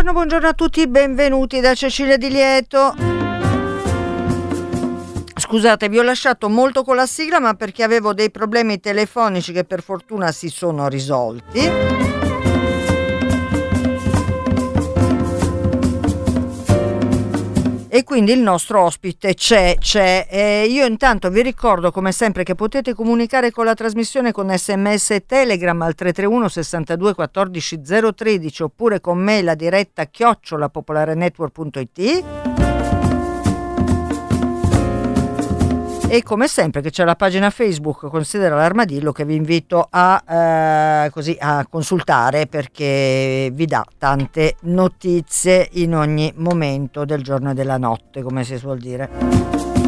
Buongiorno, buongiorno a tutti, benvenuti da Cecilia Di Lieto. Scusate, vi ho lasciato molto con la sigla, ma perché avevo dei problemi telefonici che per fortuna si sono risolti. E quindi il nostro ospite c'è, c'è. Eh, io intanto vi ricordo come sempre che potete comunicare con la trasmissione con sms e telegram al 331 62 14 013 oppure con me la diretta chiocciolapopolarenetwork.it e come sempre che c'è la pagina Facebook Considera l'armadillo che vi invito a, eh, così, a consultare perché vi dà tante notizie in ogni momento del giorno e della notte come si suol dire.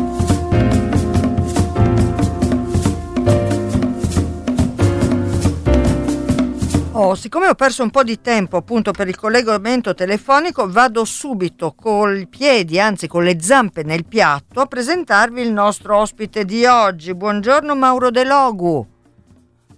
Oh, siccome ho perso un po' di tempo appunto per il collegamento telefonico, vado subito con i piedi, anzi con le zampe nel piatto, a presentarvi il nostro ospite di oggi. Buongiorno Mauro De Logu.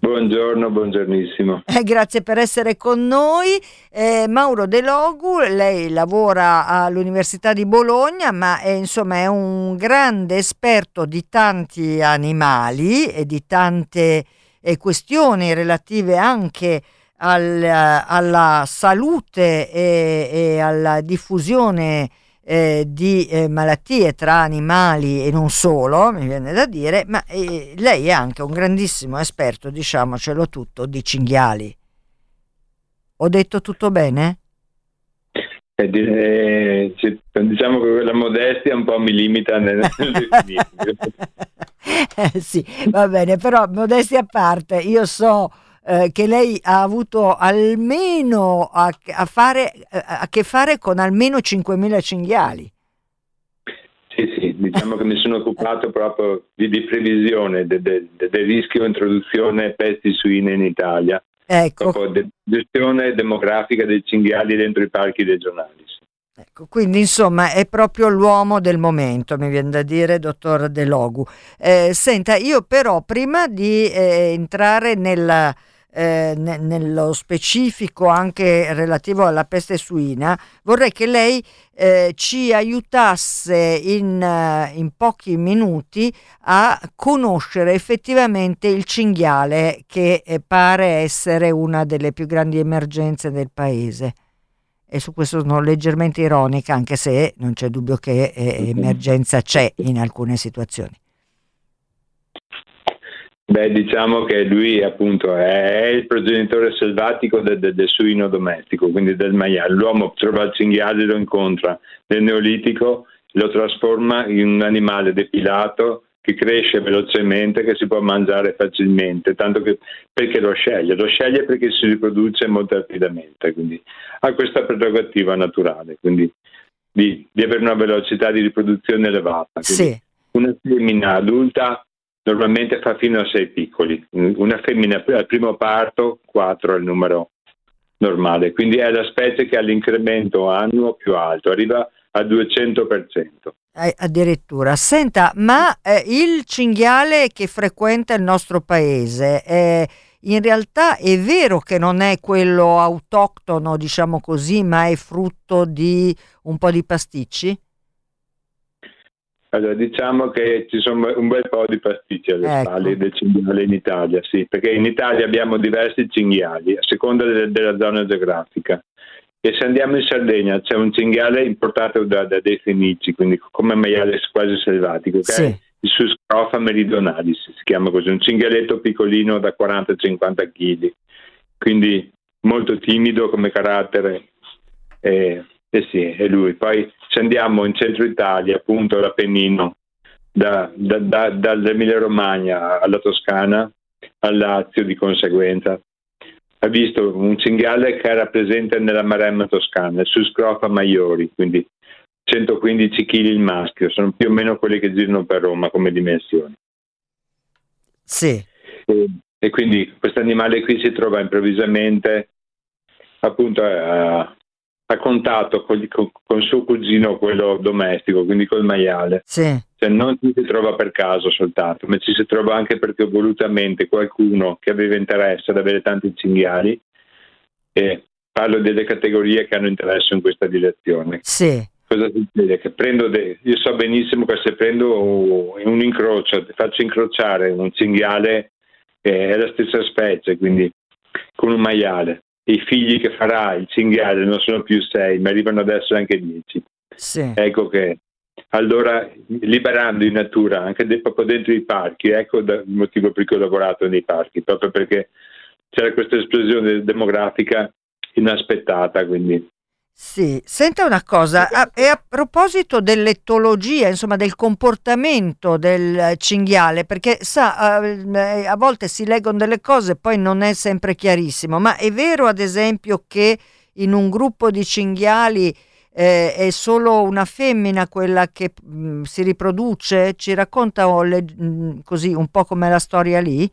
Buongiorno, buongiornissimo. Eh, grazie per essere con noi. Eh, Mauro De Logu, lei lavora all'Università di Bologna, ma è, insomma, è un grande esperto di tanti animali e di tante eh, questioni relative anche al, alla salute e, e, alla diffusione eh, di eh, malattie tra animali e non solo, mi viene da dire, ma eh, lei è anche un grandissimo esperto, diciamocelo tutto, di cinghiali. Ho detto tutto bene? Eh diciamo che la modestia un po' mi limita nel, nel eh, sì, va bene, però modestia a parte, io so eh, che lei ha avuto almeno a, a, fare, eh, a che fare con almeno 5.000 cinghiali. Sì, sì, diciamo che mi sono occupato proprio di, di previsione del de, de, de rischio introduzione pesti suine in Italia. Ecco. De, gestione demografica dei cinghiali dentro i parchi regionali. Ecco, quindi insomma è proprio l'uomo del momento, mi viene da dire, dottor De Logu. Eh, senta, io però prima di eh, entrare nella eh, ne, nello specifico anche relativo alla peste suina, vorrei che lei eh, ci aiutasse in, uh, in, pochi minuti a conoscere effettivamente il cinghiale che eh, pare essere una delle più grandi emergenze del paese. E su questo sono leggermente ironica, anche se non c'è dubbio che eh, emergenza c'è in alcune situazioni. Beh, diciamo che lui appunto è il progenitore selvatico del, del, del suino domestico, quindi del maiale. L'uomo trova il cinghiale, lo incontra nel neolitico, lo trasforma in un animale depilato che cresce velocemente, che si può mangiare facilmente, tanto che perché lo sceglie? Lo sceglie perché si riproduce molto rapidamente, quindi ha questa prerogativa naturale, quindi di, di avere una velocità di riproduzione elevata. Sì. Una femmina adulta normalmente fa fino a sei piccoli. Una femmina al primo parto, 4 è il numero normale, quindi è la specie che ha l'incremento annuo più alto, arriva al 200%. Eh, addirittura. Senta, ma eh, il cinghiale che frequenta il nostro paese, eh, in realtà è vero che non è quello autoctono, diciamo così, ma è frutto di un po' di pasticci? Allora, diciamo che ci sono un bel po' di pasticci alle ecco. spalle del cinghiale in Italia, sì, perché in Italia abbiamo diversi cinghiali a seconda de- della zona geografica. E se andiamo in Sardegna c'è un cinghiale importato da, da dei fenici, quindi come maiale quasi selvatico, che sì. è il Suscrofa meridionalis, si chiama così, un cinghialetto piccolino da 40-50 kg, quindi molto timido come carattere. Eh, eh sì, è lui. Poi se andiamo in centro Italia, appunto l'Appennino, da, da, da, dall'Emilia Romagna alla Toscana, al Lazio di conseguenza, ha visto un cinghiale che era presente nella Maremma toscana, il Suscrofa Maiori, quindi 115 kg il maschio, sono più o meno quelli che girano per Roma come dimensioni. Sì. E, e quindi questo animale qui si trova improvvisamente appunto a, a contatto con, con, con, suo cugino, quello domestico, quindi col maiale. Sì. Cioè non ci si trova per caso soltanto, ma ci si trova anche perché volutamente qualcuno che aveva interesse ad avere tanti cinghiali, e parlo delle categorie che hanno interesse in questa direzione. Sì. Cosa succede? Che prendo de- io so benissimo che se prendo un incrocio, faccio incrociare un cinghiale, eh, è la stessa specie, quindi con un maiale i figli che farà il cinghiale non sono più sei, ma arrivano adesso anche dieci. Sì. Ecco che allora liberando in natura anche de- proprio dentro i parchi, ecco il motivo per cui ho lavorato nei parchi, proprio perché c'era questa esplosione demografica inaspettata, quindi sì, senta una cosa, a, e a proposito dell'etologia, insomma del comportamento del cinghiale, perché sa, a, a volte si leggono delle cose e poi non è sempre chiarissimo, ma è vero ad esempio che in un gruppo di cinghiali eh, è solo una femmina quella che mh, mm, si riproduce? Ci racconta le, mh, mm, così un po' come la storia lì?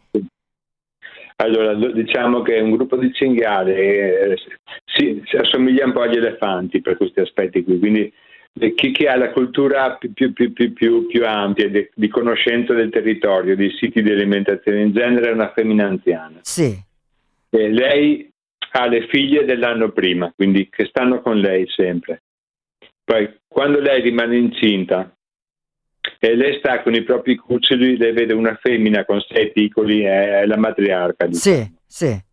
Allora, diciamo che un gruppo di cinghiali eh, si, si, assomiglia un po' agli elefanti per questi aspetti qui, quindi eh, chi, chi ha la cultura più, più, più, più ampia di, di, conoscenza del territorio, dei siti di alimentazione in genere, è una femmina anziana. Sì. E lei ha le figlie dell'anno prima, quindi che stanno con lei sempre. Poi, quando lei rimane incinta, e lei sta con i propri cuccioli, lei vede una femmina con sei piccoli, è la matriarca. Diciamo. Sì, sì.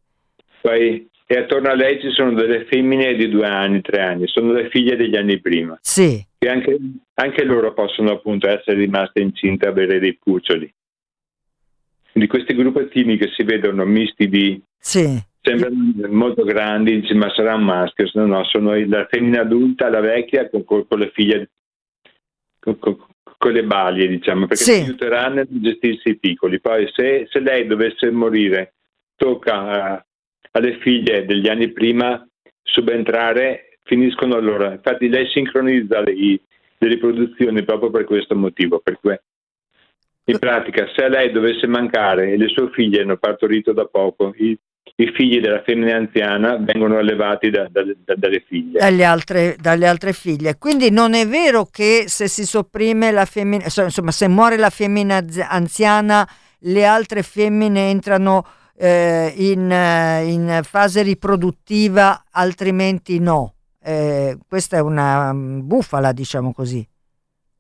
Poi, e attorno a lei ci sono delle femmine di due anni, tre anni, sono le figlie degli anni prima. Sì. E anche, anche loro possono appunto essere rimaste incinte e avere dei cuccioli. Quindi questi gruppettini che si vedono misti di... Sì. Sembrano molto grandi, dici, ma sarà un maschio, no, no, sono la femmina adulta, la vecchia con, con, con le figlie con, con le balie, diciamo, perché sì. aiuteranno a gestirsi i piccoli. Poi se, se lei dovesse morire, tocca uh, alle figlie degli anni prima subentrare, finiscono allora. Infatti lei sincronizza le, le riproduzioni proprio per questo motivo, per cui in pratica se lei dovesse mancare e le sue figlie hanno partorito da poco, i, i figli della femmina anziana vengono allevati da, da, da, dalle figlie. Altre, dalle altre figlie. Quindi non è vero che se si sopprime la femmina, insomma, se muore la femmina anziana, le altre femmine entrano eh, in, eh, in, fase riproduttiva, altrimenti no. Eh, questa è una mm, bufala, diciamo così.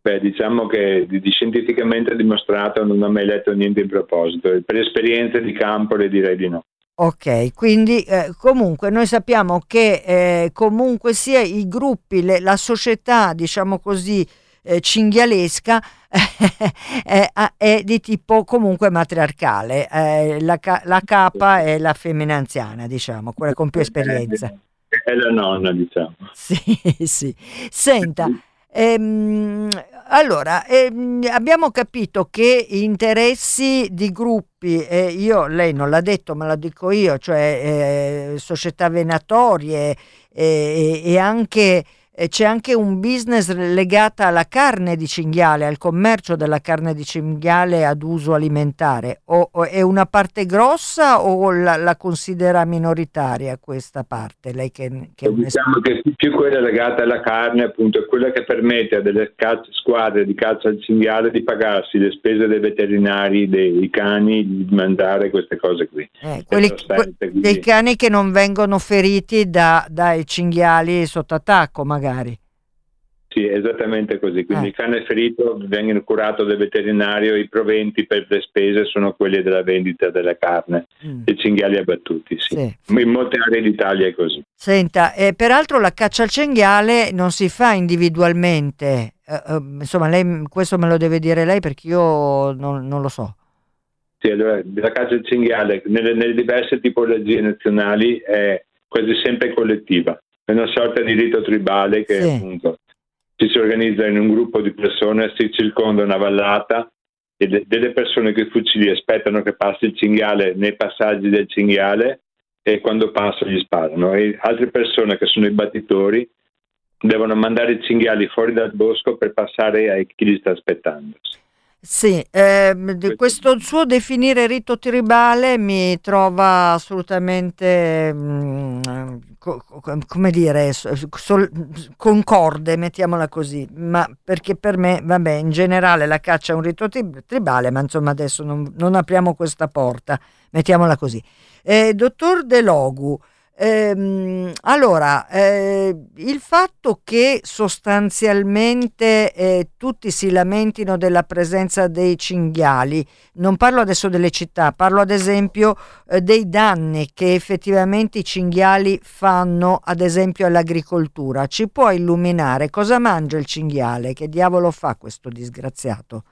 Beh, diciamo che di, di scientificamente dimostrato non ho mai letto niente in proposito. Per esperienze di campo le direi di no. Ok, quindi eh, comunque noi sappiamo che eh, comunque sia i gruppi, le, la società, diciamo così, eh, cinghialesca è, è, di tipo comunque matriarcale, eh, la, la, capa è la femmina anziana, diciamo, quella con più esperienza. È la nonna, diciamo. Sì, sì. Senta, Ehm, allora, ehm, abbiamo capito che interessi di gruppi, eh, io, lei non l'ha detto, ma lo dico io, cioè eh, società venatorie eh, e anche eh, c'è anche un business legato alla carne di cinghiale, al commercio della carne di cinghiale ad uso alimentare. O, o è una parte grossa o la, la, considera minoritaria questa parte? Lei che, che diciamo che più quella legata alla carne appunto è quella che permette a delle squadre di caccia al cinghiale di pagarsi le spese dei veterinari, dei cani, di mangiare queste cose qui. Eh, quelli, que- dei cani che non vengono feriti da, dai cinghiali sotto attacco magari. Sì, esattamente così. Quindi eh. il cane ferito viene curato dal veterinario, i proventi per le spese sono quelli della vendita della carne, mm. i cinghiali abbattuti. Sì. Sì. In molte aree d'Italia è così. Senta, eh, peraltro la caccia al cinghiale non si fa individualmente. Eh, eh, insomma, lei, questo me lo deve dire lei perché io non, non lo so. Sì, allora, la caccia al cinghiale nelle, nelle diverse tipologie nazionali è quasi sempre collettiva. È una sorta di rito tribale che sì. appunto ci si organizza in un gruppo di persone, si circonda una vallata e de- delle persone che i fucili aspettano che passi il cinghiale nei passaggi del cinghiale e quando passa gli sparano. E altre persone che sono i battitori devono mandare i cinghiali fuori dal bosco per passare a chi li sta aspettando. Sì, eh, questo suo definire rito tribale mi trova assolutamente, mh, mm, co- come dire, sol- concorde, mettiamola così, ma perché per me, vabbè, in generale la caccia è un rito tri- tribale, ma insomma adesso non, non, apriamo questa porta, mettiamola così. Eh, dottor De Logu, Ehm, allora, eh, il fatto che sostanzialmente eh, tutti si lamentino della presenza dei cinghiali, non parlo adesso delle città, parlo ad esempio eh, dei danni che effettivamente i cinghiali fanno ad esempio all'agricoltura, ci può illuminare cosa mangia il cinghiale? Che diavolo fa questo disgraziato?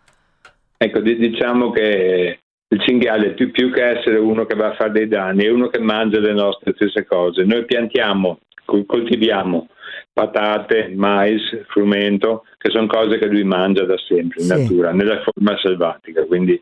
Ecco, diciamo che il cinghiale più, più, che essere uno che va a fare dei danni è uno che mangia le nostre stesse cose. Noi piantiamo, coltiviamo patate, mais, frumento, che sono cose che lui mangia da sempre in sì. natura, nella forma selvatica. Quindi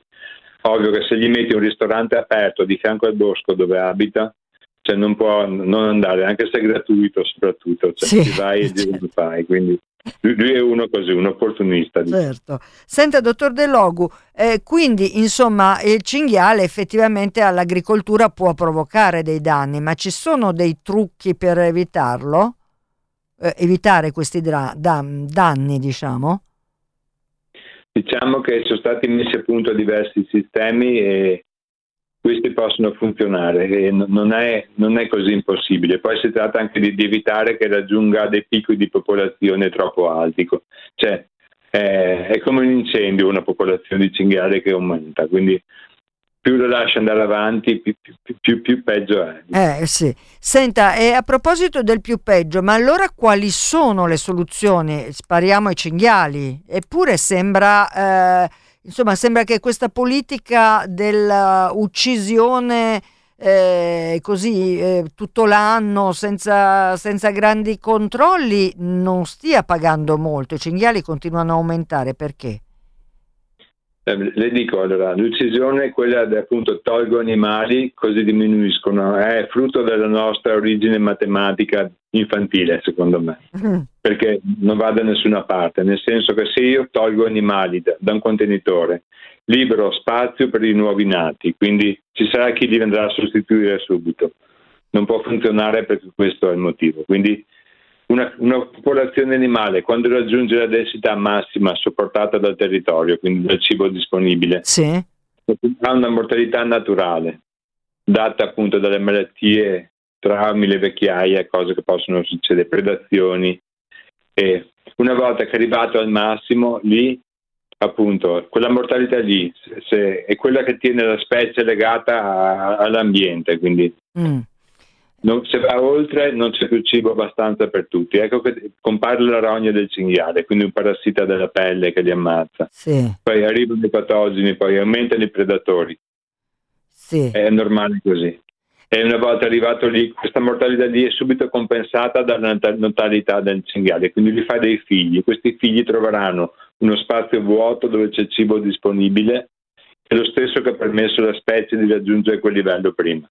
ovvio che se gli metti un ristorante aperto di fianco al bosco dove abita, cioè non può non andare, anche se è gratuito soprattutto, cioè sì. vai e certo. lo fai. Quindi lui è uno così, un opportunista. Certo. Senta, dottor De Logu, eh, quindi insomma il cinghiale effettivamente all'agricoltura può provocare dei danni, ma ci sono dei trucchi per evitarlo? Eh, evitare questi dra- dan- danni, diciamo? Diciamo che sono stati messi a punto diversi sistemi e questi possono funzionare e non è, non è, così impossibile. Poi si tratta anche di, di, evitare che raggiunga dei picchi di popolazione troppo alti. Cioè, è, è come un incendio una popolazione di cinghiale che aumenta, quindi più lo lascia andare avanti, più, più, più, più peggio è. Eh sì. Senta, e a proposito del più peggio, ma allora quali sono le soluzioni? Spariamo ai cinghiali? Eppure sembra... Eh Insomma, sembra che questa politica dell'uccisione eh, così eh, tutto l'anno senza, senza, grandi controlli non stia pagando molto. I cinghiali continuano a aumentare perché? Eh, le dico allora, l'uccisione è quella di appunto tolgo animali così diminuiscono, è frutto della nostra origine matematica infantile secondo me, mm. perché non va da nessuna parte, nel senso che se io tolgo animali da, da un contenitore, libero spazio per i nuovi nati, quindi ci sarà chi li andrà a sostituire subito. Non può funzionare perché questo è il motivo. Quindi una, una, popolazione animale quando raggiunge la densità massima sopportata dal territorio, quindi dal cibo disponibile, sì. ha una mortalità naturale, data appunto dalle malattie, traumi, le vecchiaie, cose che possono succedere, predazioni. E una volta che è arrivato al massimo, lì appunto quella mortalità lì se, è quella che tiene la specie legata a, all'ambiente, quindi mm non, se va oltre non c'è più cibo abbastanza per tutti. Ecco che compare la rogna del cinghiale, quindi un parassita della pelle che li ammazza. Sì. Poi arrivano i patogeni, poi aumentano i predatori. Sì. È normale così. E una volta arrivato lì, questa mortalità lì è subito compensata dalla natalità del cinghiale, quindi gli fai dei figli. Questi figli troveranno uno spazio vuoto dove c'è cibo disponibile, è lo stesso che ha permesso alla specie di raggiungere quel livello prima.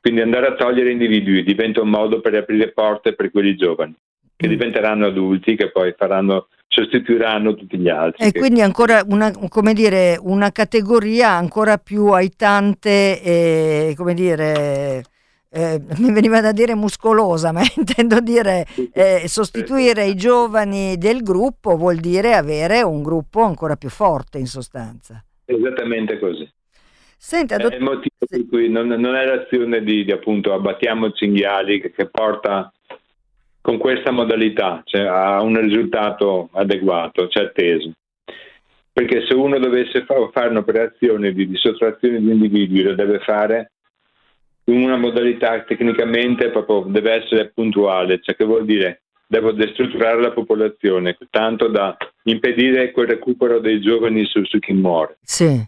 Quindi andare a togliere individui diventa un modo per aprire porte per quelli giovani. che mm. diventeranno adulti, che poi faranno sostituiranno tutti gli altri. E quindi ancora una, come dire, una categoria ancora più aitante e come dire eh, mi veniva da dire muscolosa, ma intendo dire eh, sostituire i giovani del gruppo vuol dire avere un gruppo ancora più forte in sostanza. Esattamente così. Senta, dott- è il motivo per cui non, non, è l'azione di, di appunto abbattiamo cinghiali che, che, porta con questa modalità cioè, a un risultato adeguato, cioè atteso. Perché se uno dovesse fa- fare un'operazione di, di sottrazione di individui lo deve fare in una modalità tecnicamente proprio deve essere puntuale, cioè che vuol dire devo destrutturare la popolazione, tanto da impedire quel recupero dei giovani su, su chi muore. Sì.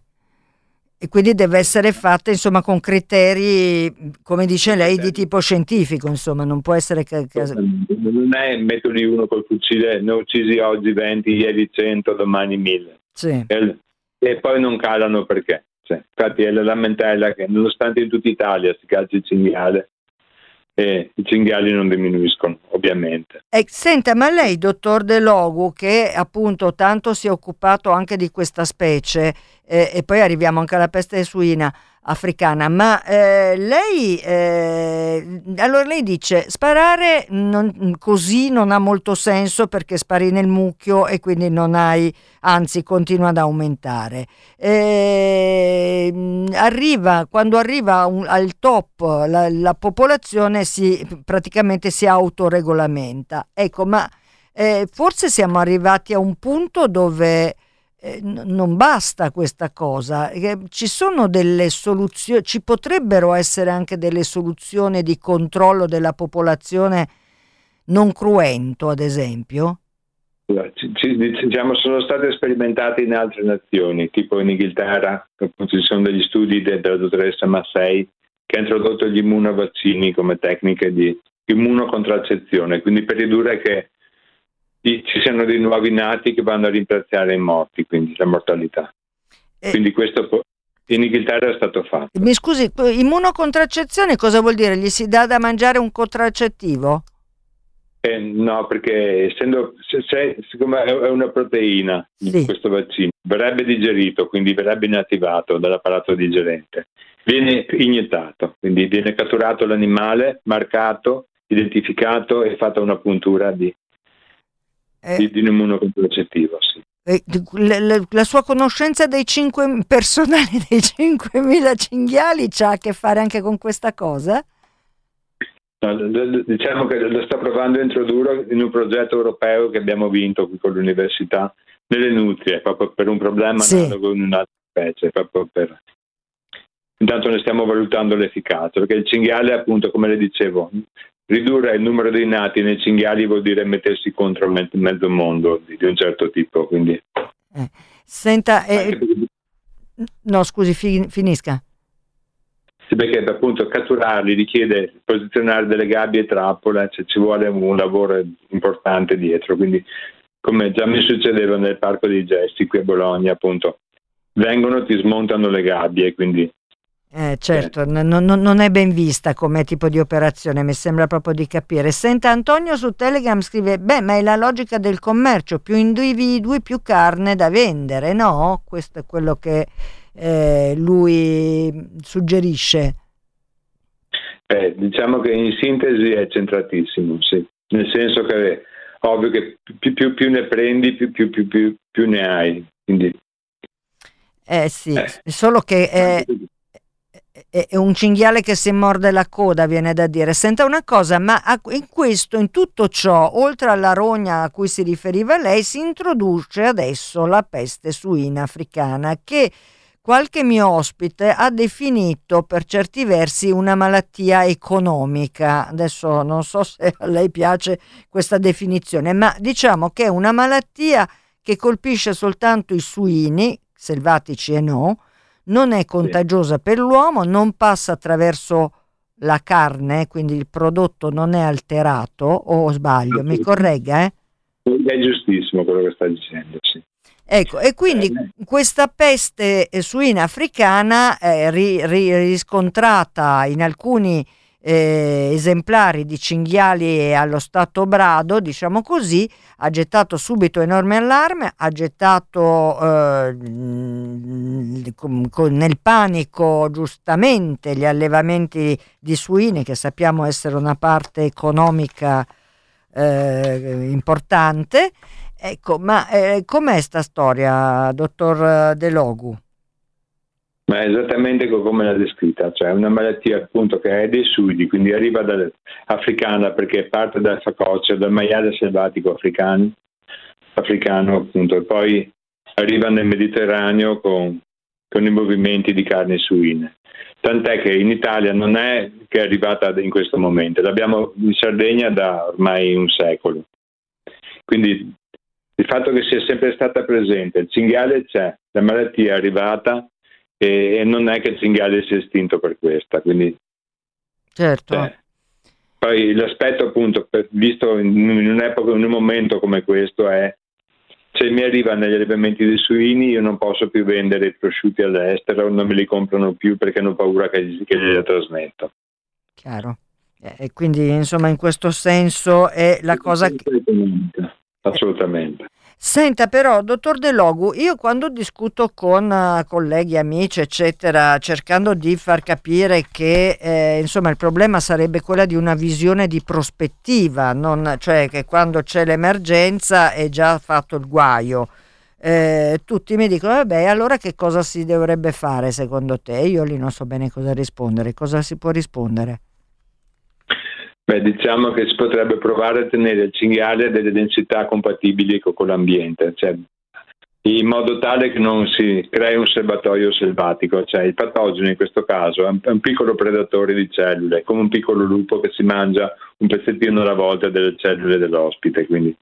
E quindi deve essere fatta insomma con criteri, come dice lei, di tipo scientifico, insomma, non può essere... Non è metodi uno col fucile, ne uccisi oggi 20, ieri 100, domani 1000. Sì. E, e poi non calano perché? Cioè, infatti è la lamentela che nonostante in tutta Italia si calci il cinghiale, eh, i cinghiali non diminuiscono, ovviamente. Eh, senta, ma lei, dottor De Logu, che appunto tanto si è occupato anche di questa specie, eh, e poi arriviamo anche alla peste suina, africana, ma eh, lei, eh, allora lei dice sparare non, così non ha molto senso perché spari nel mucchio e quindi non hai, anzi continua ad aumentare. Eh, arriva, quando arriva un, al top la, la popolazione si, praticamente si autoregolamenta. Ecco, ma eh, forse siamo arrivati a un punto dove eh, non basta questa cosa, eh, ci sono delle soluzioni, ci potrebbero essere anche delle soluzioni di controllo della popolazione non cruento, ad esempio? Ci, ci, diciamo, sono state sperimentate in altre nazioni, tipo in Inghilterra, ci sono degli studi de, della dottoressa Massei che ha introdotto gli immunovaccini come tecniche di immunocontracezione, quindi per ridurre che ci siano dei nuovi nati che vanno a rimpiazzare i morti, quindi la mortalità. Eh, quindi questo in Inghilterra è stato fatto. Mi scusi, immunocontracezione cosa vuol dire? Gli si dà da mangiare un contraccettivo? Eh, no, perché essendo, se, se, siccome è una proteina sì. questo vaccino, verrebbe digerito, quindi verrebbe inattivato dall'apparato digerente. Viene iniettato, quindi viene catturato l'animale, marcato, identificato e fatta una puntura di eh, di, di un immunocontracettivo, sì. Eh, la, la, la, sua conoscenza dei 5 personali dei 5.000 cinghiali ha a che fare anche con questa cosa? Diciamo che lo sta provando a introdurre in un progetto europeo che abbiamo vinto qui con l'università nelle nutrie, proprio per un problema sì. analogo in un'altra specie, per... Intanto ne stiamo valutando l'efficacia, perché il cinghiale appunto, come le dicevo, ridurre il numero dei nati nei cinghiali vuol dire mettersi contro mezzo mondo di, un certo tipo. Quindi. Eh. Senta, eh, no scusi, fi, finisca. Sì, perché appunto catturarli richiede posizionare delle gabbie e trappole, cioè ci vuole un lavoro importante dietro. Quindi, come già mi succedeva nel Parco dei Gesti qui a Bologna, appunto, vengono, ti smontano le gabbie, quindi eh, certo, non, non, non, è ben vista come tipo di operazione, mi sembra proprio di capire. Senta Antonio su Telegram scrive, beh, ma è la logica del commercio, più individui, più carne da vendere, no? Questo è quello che eh, lui suggerisce. Eh, diciamo che in sintesi è centratissimo, sì. nel senso che ovvio che più, più, più ne prendi, più, più, ne hai. Quindi, eh sì, eh. solo che... È un cinghiale che si morde la coda, viene da dire. Senta una cosa, ma in questo, in tutto ciò, oltre alla rogna a cui si riferiva lei, si introduce adesso la peste suina africana che qualche mio ospite ha definito per certi versi una malattia economica. Adesso non so se a lei piace questa definizione, ma diciamo che è una malattia che colpisce soltanto i suini, selvatici e no, non è contagiosa per l'uomo, non passa attraverso la carne, quindi il prodotto non è alterato, o sbaglio, mi corregga? Eh? È giustissimo quello che sta dicendo, sì. Ecco, e quindi eh, questa peste suina africana è ri, ri, riscontrata in alcuni eh, esemplari di cinghiali allo stato brado, diciamo così, ha gettato subito enorme allarme, ha gettato eh, nel panico giustamente gli allevamenti di suine che sappiamo essere una parte economica eh, importante. Ecco, ma eh, com'è sta storia, dottor De Logu? Ma è esattamente come l'ha descritta, cioè una malattia appunto che è dei sudi, quindi arriva dall'africana perché parte dal facoccio, dal maiale selvatico africano, africano appunto, e poi arriva nel Mediterraneo con, con i movimenti di carne suine. Tant'è che in Italia non è che è arrivata in questo momento, l'abbiamo in Sardegna da ormai un secolo. Quindi il fatto che sia sempre stata presente, il cinghiale c'è, la malattia è arrivata e, e non è che il cinghiale sia estinto per questa. Quindi, certo. Eh, poi l'aspetto appunto, visto in, in un'epoca, in un momento come questo, è se mi arrivano gli allevamenti dei suini io non posso più vendere i prosciutti all'estero, non me li comprano più perché hanno paura che, che glieli trasmetto. Chiaro. E quindi insomma in questo senso è la cosa che... Assolutamente. Senta però, dottor De Logu, io quando discuto con uh, colleghi, amici, eccetera, cercando di far capire che eh, insomma il problema sarebbe quella di una visione di prospettiva, non, cioè che quando c'è l'emergenza è già fatto il guaio. Eh, tutti mi dicono, vabbè, allora che cosa si dovrebbe fare secondo te? Io lì non so bene cosa rispondere. Cosa si può rispondere? Beh, diciamo che si potrebbe provare a tenere il cinghiale a delle densità compatibili con, l'ambiente, cioè in modo tale che non si crei un serbatoio selvatico, cioè il patogeno in questo caso è un, piccolo predatore di cellule, come un piccolo lupo che si mangia un pezzettino alla volta delle cellule dell'ospite, quindi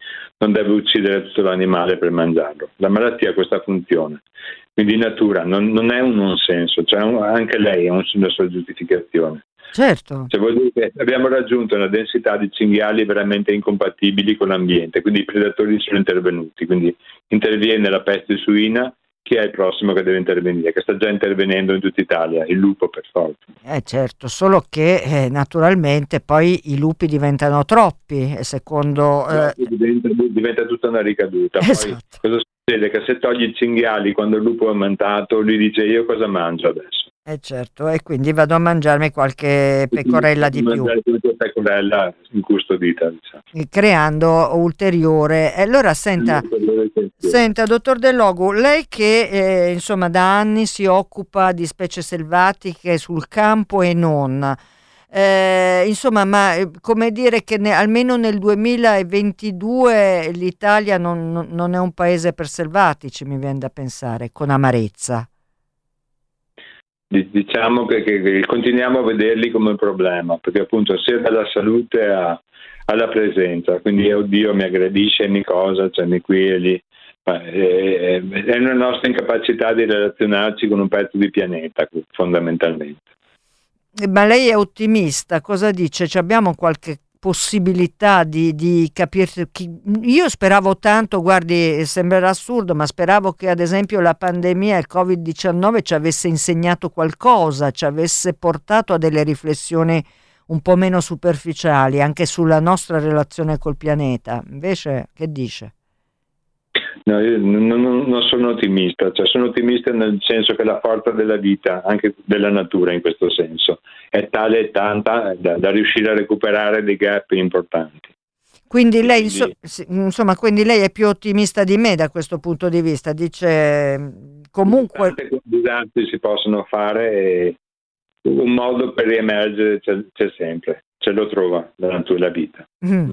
non deve uccidere tutto l'animale per mangiarlo. La malattia ha questa funzione, quindi in natura non, non è un non senso, cioè anche lei ha una sua giustificazione. Certo. Cioè, vuol dire che abbiamo raggiunto una densità di cinghiali veramente incompatibili con l'ambiente, quindi i predatori sono intervenuti, quindi interviene la peste suina, chi è il prossimo che deve intervenire? Che sta già intervenendo in tutta Italia, il lupo per forza. Eh certo, solo che eh, naturalmente poi i lupi diventano troppi, secondo... Eh... Diventa, diventa, tutta una ricaduta. Esatto. Poi cosa succede? Che se togli i cinghiali quando il lupo è aumentato, lui dice io cosa mangio adesso? Eh certo, e quindi vado a mangiarmi qualche pecorella di più. Qualche pecorella incustodita. Diciamo. Creando ulteriore. Allora senta, senta, dottor Delogu, lei che eh, insomma da anni si occupa di specie selvatiche sul campo e non. Eh, insomma, ma eh, come dire che ne, almeno nel 2022 l'Italia non, non è un paese per selvatici, mi viene da pensare, con amarezza diciamo che, che, continuiamo a vederli come un problema, perché appunto sia dalla salute a, alla presenza, quindi oddio mi aggredisce, mi cosa, cioè mi qui e lì. È, è una nostra incapacità di relazionarci con un pezzo di pianeta, fondamentalmente. Ma lei è ottimista, cosa dice? Ci abbiamo qualche possibilità di, di capire. Io speravo tanto, guardi, sembrerà assurdo, ma speravo che ad esempio la pandemia, il Covid-19 ci avesse insegnato qualcosa, ci avesse portato a delle riflessioni un po' meno superficiali anche sulla nostra relazione col pianeta. Invece, che dice? No, io non, non, sono ottimista, cioè sono ottimista nel senso che la forza della vita, anche della natura in questo senso, è tale e tanta da, da riuscire a recuperare dei gap importanti. Quindi lei, insomma, quindi lei è più ottimista di me da questo punto di vista, dice comunque... Tante disastri si possono fare e un modo per riemergere c'è, c'è sempre, ce lo trova la natura e la vita. Mm.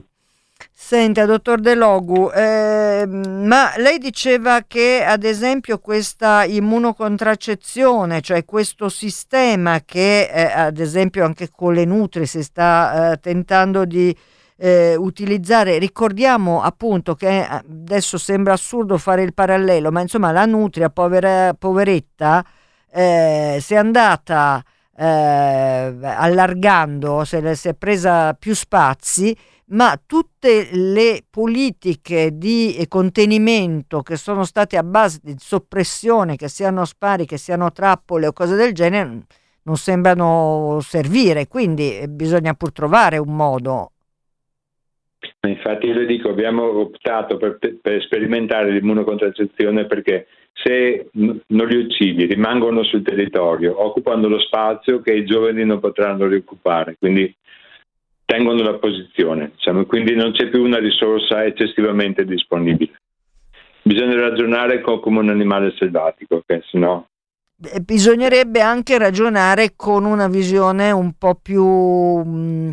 Senta, dottor De Logu, eh, ma lei diceva che ad esempio questa immunocontracezione, cioè questo sistema che eh, ad esempio anche con le nutri si sta eh, tentando di eh, utilizzare, ricordiamo appunto che eh, adesso sembra assurdo fare il parallelo, ma insomma la nutria, povera, poveretta, eh, si è andata allargando, se, si è presa più spazi ma tutte le politiche di contenimento che sono state a base di soppressione, che siano spari, che siano trappole o cose del genere, non sembrano servire, quindi eh, bisogna pur trovare un modo. Infatti io le dico, abbiamo optato per, per sperimentare l'immunocontracezione perché se non li uccidi rimangono sul territorio, occupano lo spazio che i giovani non potranno rioccupare, quindi tengono la posizione, diciamo, quindi non c'è più una risorsa eccessivamente disponibile. Bisogna ragionare come un animale selvatico, che sennò bisognerebbe anche ragionare con una visione un po' più mh,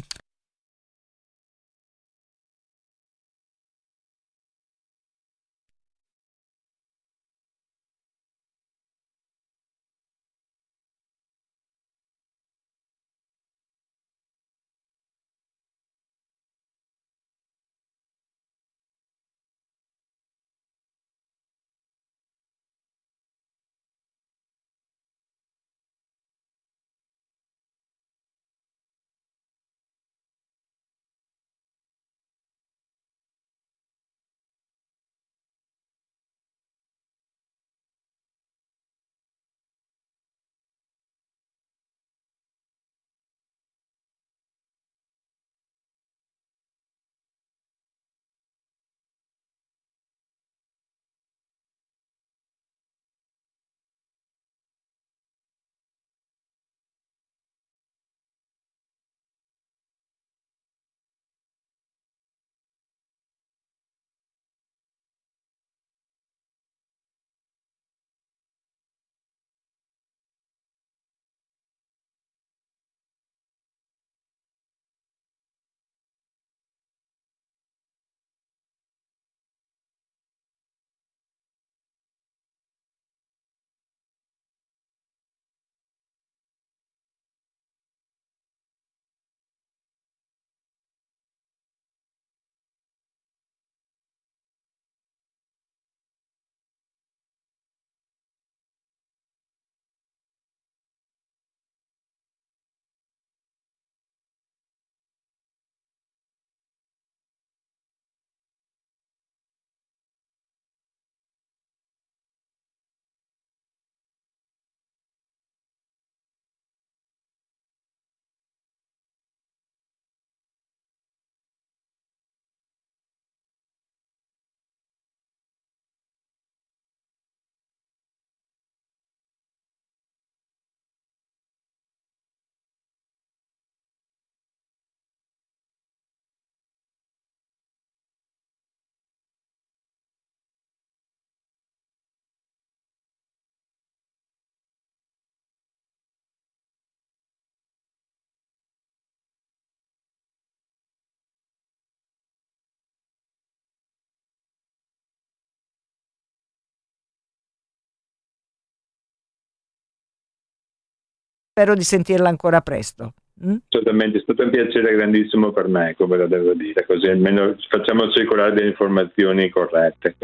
spero di sentirla ancora presto. Mm? Assolutamente, è stato un piacere grandissimo per me, come lo devo dire, così almeno facciamo circolare delle informazioni corrette.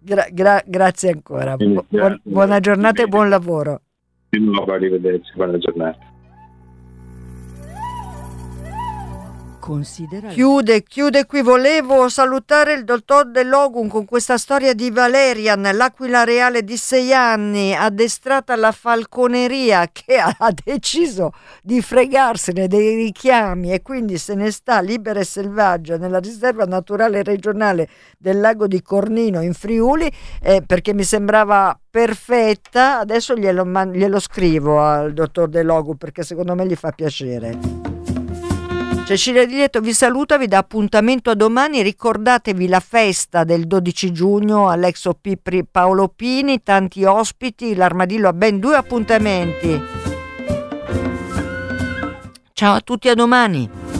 Gra- gra- grazie ancora, Bu- buona giornata e buon lavoro. Di nuovo, arrivederci, buona giornata. Considera... Chiude, chiude qui. Volevo salutare il dottor De Logun con questa storia di Valerian, l'aquila reale di sei anni, addestrata alla falconeria, che ha deciso di fregarsene dei richiami e quindi se ne sta libera e selvaggia nella riserva naturale regionale del lago di Cornino in Friuli, eh, perché mi sembrava perfetta. Adesso glielo, glielo scrivo al dottor De Logu perché secondo me gli fa piacere. Cecilia Di Lieto vi saluta, vi dà appuntamento a domani. Ricordatevi la festa del 12 giugno all'ex OP Paolo Pini, tanti ospiti. L'Armadillo ha ben due appuntamenti. Ciao a tutti, a domani.